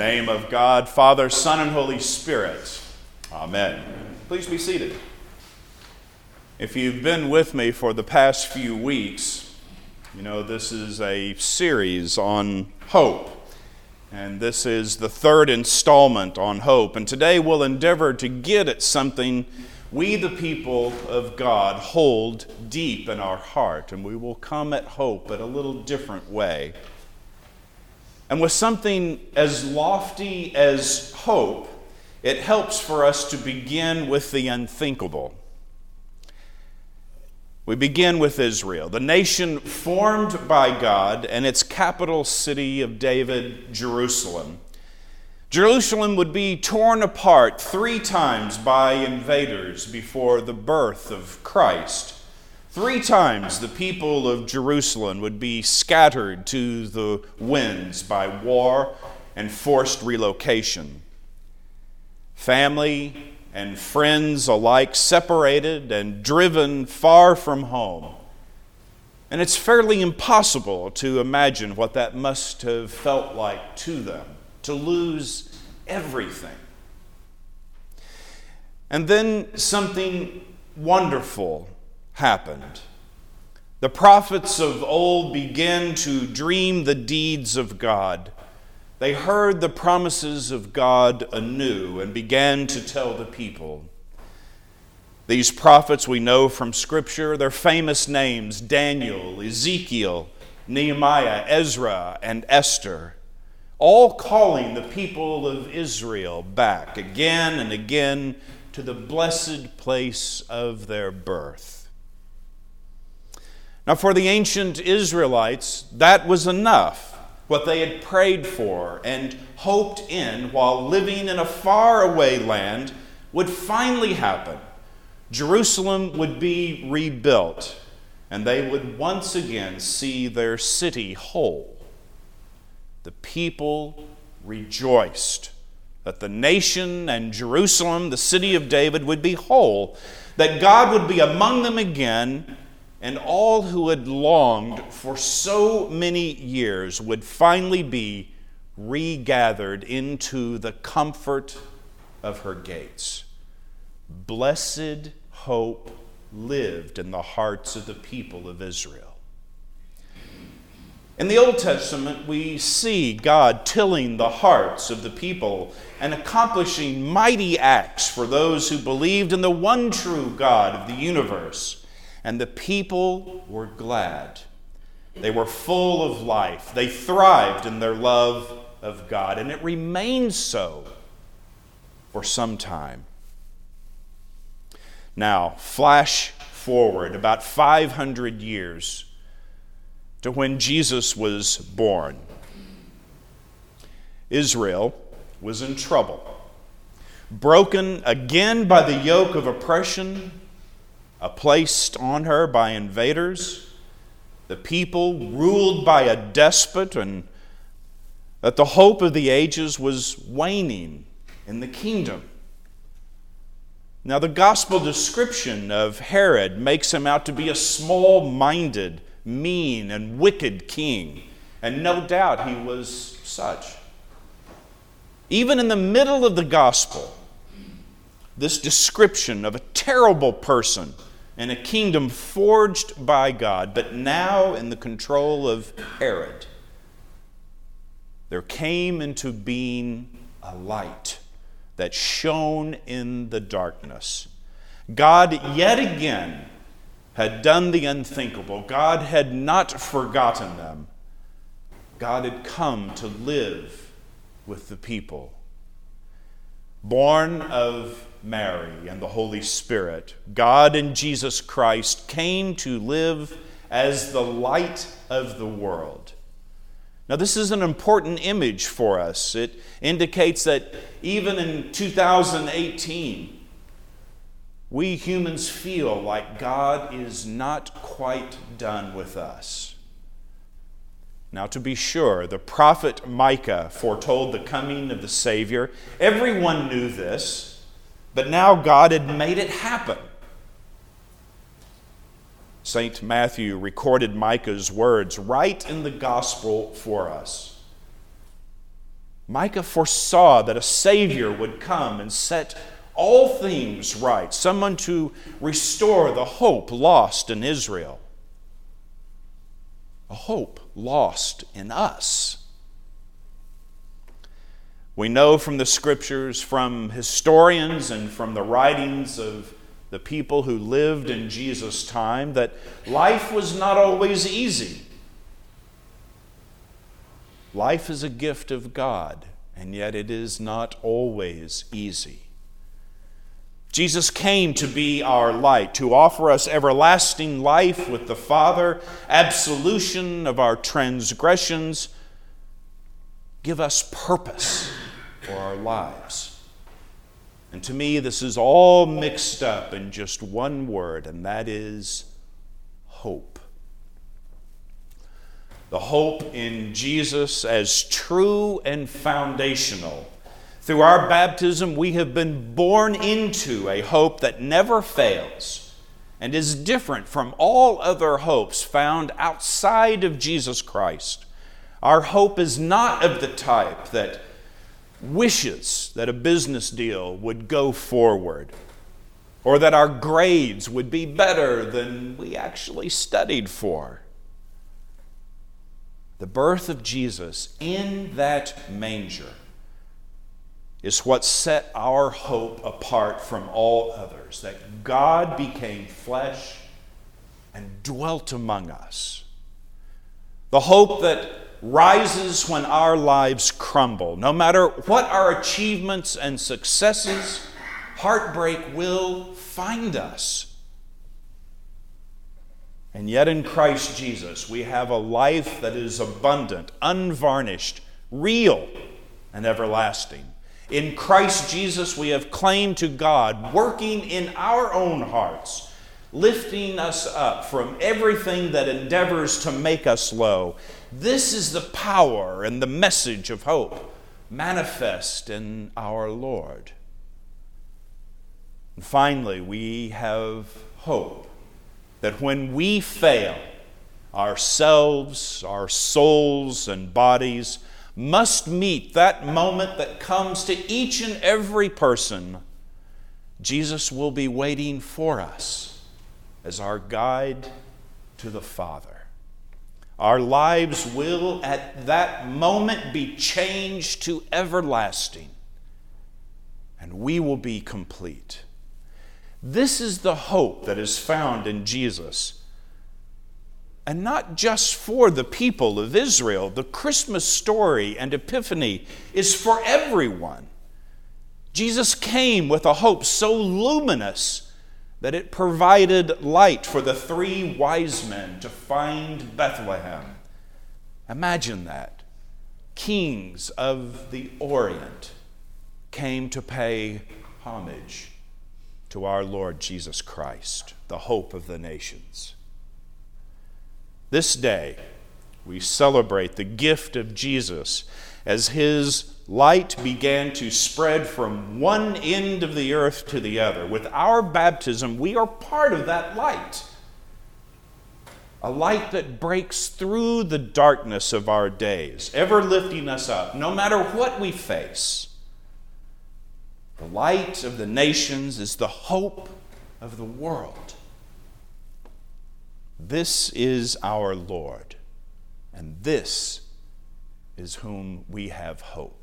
name of God, Father, Son, and Holy Spirit. Amen. Please be seated. If you've been with me for the past few weeks, you know this is a series on hope. And this is the third installment on hope. And today we'll endeavor to get at something we, the people of God, hold deep in our heart. And we will come at hope in a little different way. And with something as lofty as hope, it helps for us to begin with the unthinkable. We begin with Israel, the nation formed by God and its capital city of David, Jerusalem. Jerusalem would be torn apart three times by invaders before the birth of Christ. Three times the people of Jerusalem would be scattered to the winds by war and forced relocation. Family and friends alike separated and driven far from home. And it's fairly impossible to imagine what that must have felt like to them to lose everything. And then something wonderful happened. The prophets of old began to dream the deeds of God. They heard the promises of God anew and began to tell the people. These prophets we know from Scripture, their famous names Daniel, Ezekiel, Nehemiah, Ezra, and Esther, all calling the people of Israel back again and again to the blessed place of their birth. Now, for the ancient Israelites, that was enough. What they had prayed for and hoped in while living in a faraway land would finally happen. Jerusalem would be rebuilt, and they would once again see their city whole. The people rejoiced that the nation and Jerusalem, the city of David, would be whole, that God would be among them again and all who had longed for so many years would finally be regathered into the comfort of her gates. Blessed hope lived in the hearts of the people of Israel. In the Old Testament, we see God tilling the hearts of the people and accomplishing mighty acts for those who believed in the one true God of the universe and the people were glad. They were full of life. They thrived in their love of God, and it remained so for some time. Now, flash forward about 500 years to when Jesus was born. Israel was in trouble, broken again by the yoke of oppression placed on her by invaders, the people ruled by a despot, and that the hope of the ages was waning in the kingdom. Now, the gospel description of Herod makes him out to be a small minded, mean, and wicked king, and no doubt he was such. Even in the middle of the gospel, this description of a terrible person and a kingdom forged by God, but now in the control of Herod, there came into being a light that shone in the darkness. God yet again had done the unthinkable. God had not forgotten them. God had come to live with the people. Born of Mary and the Holy Spirit, God and Jesus Christ came to live as the light of the world. Now, this is an important image for us. It indicates that even in 2018, we humans feel like God is not quite done with us. Now, to be sure, the prophet Micah foretold the coming of the Savior. Everyone knew this. But now God had made it happen. St. Matthew recorded Micah's words right in the gospel for us. Micah foresaw that a Savior would come and set all things right, someone to restore the hope lost in Israel, a hope lost in us. We know from the scriptures, from historians, and from the writings of the people who lived in Jesus' time, that life was not always easy. Life is a gift of God, and yet it is not always easy. Jesus came to be our light, to offer us everlasting life with the Father, absolution of our transgressions, give us purpose for our lives. And to me, this is all mixed up in just one word, and that is hope. The hope in Jesus as true and foundational. Through our baptism, we have been born into a hope that never fails and is different from all other hopes found outside of Jesus Christ. Our hope is not of the type that wishes that a business deal would go forward or that our grades would be better than we actually studied for. The birth of Jesus in that manger is what set our hope apart from all others that God became flesh and dwelt among us. The hope that rises when our lives crumble. No matter what our achievements and successes, heartbreak will find us. And yet, in Christ Jesus, we have a life that is abundant, unvarnished, real, and everlasting. In Christ Jesus, we have claim to God working in our own hearts lifting us up from everything that endeavors to make us low. This is the power and the message of hope manifest in our Lord. And finally, we have hope that when we fail, ourselves, our souls, and bodies must meet that moment that comes to each and every person. Jesus will be waiting for us as our guide to the Father. Our lives will at that moment be changed to everlasting, and we will be complete. This is the hope that is found in Jesus. And not just for the people of Israel. The Christmas story and Epiphany is for everyone. Jesus came with a hope so luminous that it provided light for the three wise men to find Bethlehem. Imagine that. Kings of the Orient came to pay homage to our Lord Jesus Christ, the hope of the nations. This day, we celebrate the gift of Jesus as his light began to spread from one end of the earth to the other. With our baptism, we are part of that light. A light that breaks through the darkness of our days, ever lifting us up, no matter what we face. The light of the nations is the hope of the world. This is our Lord, and this is whom we have hope.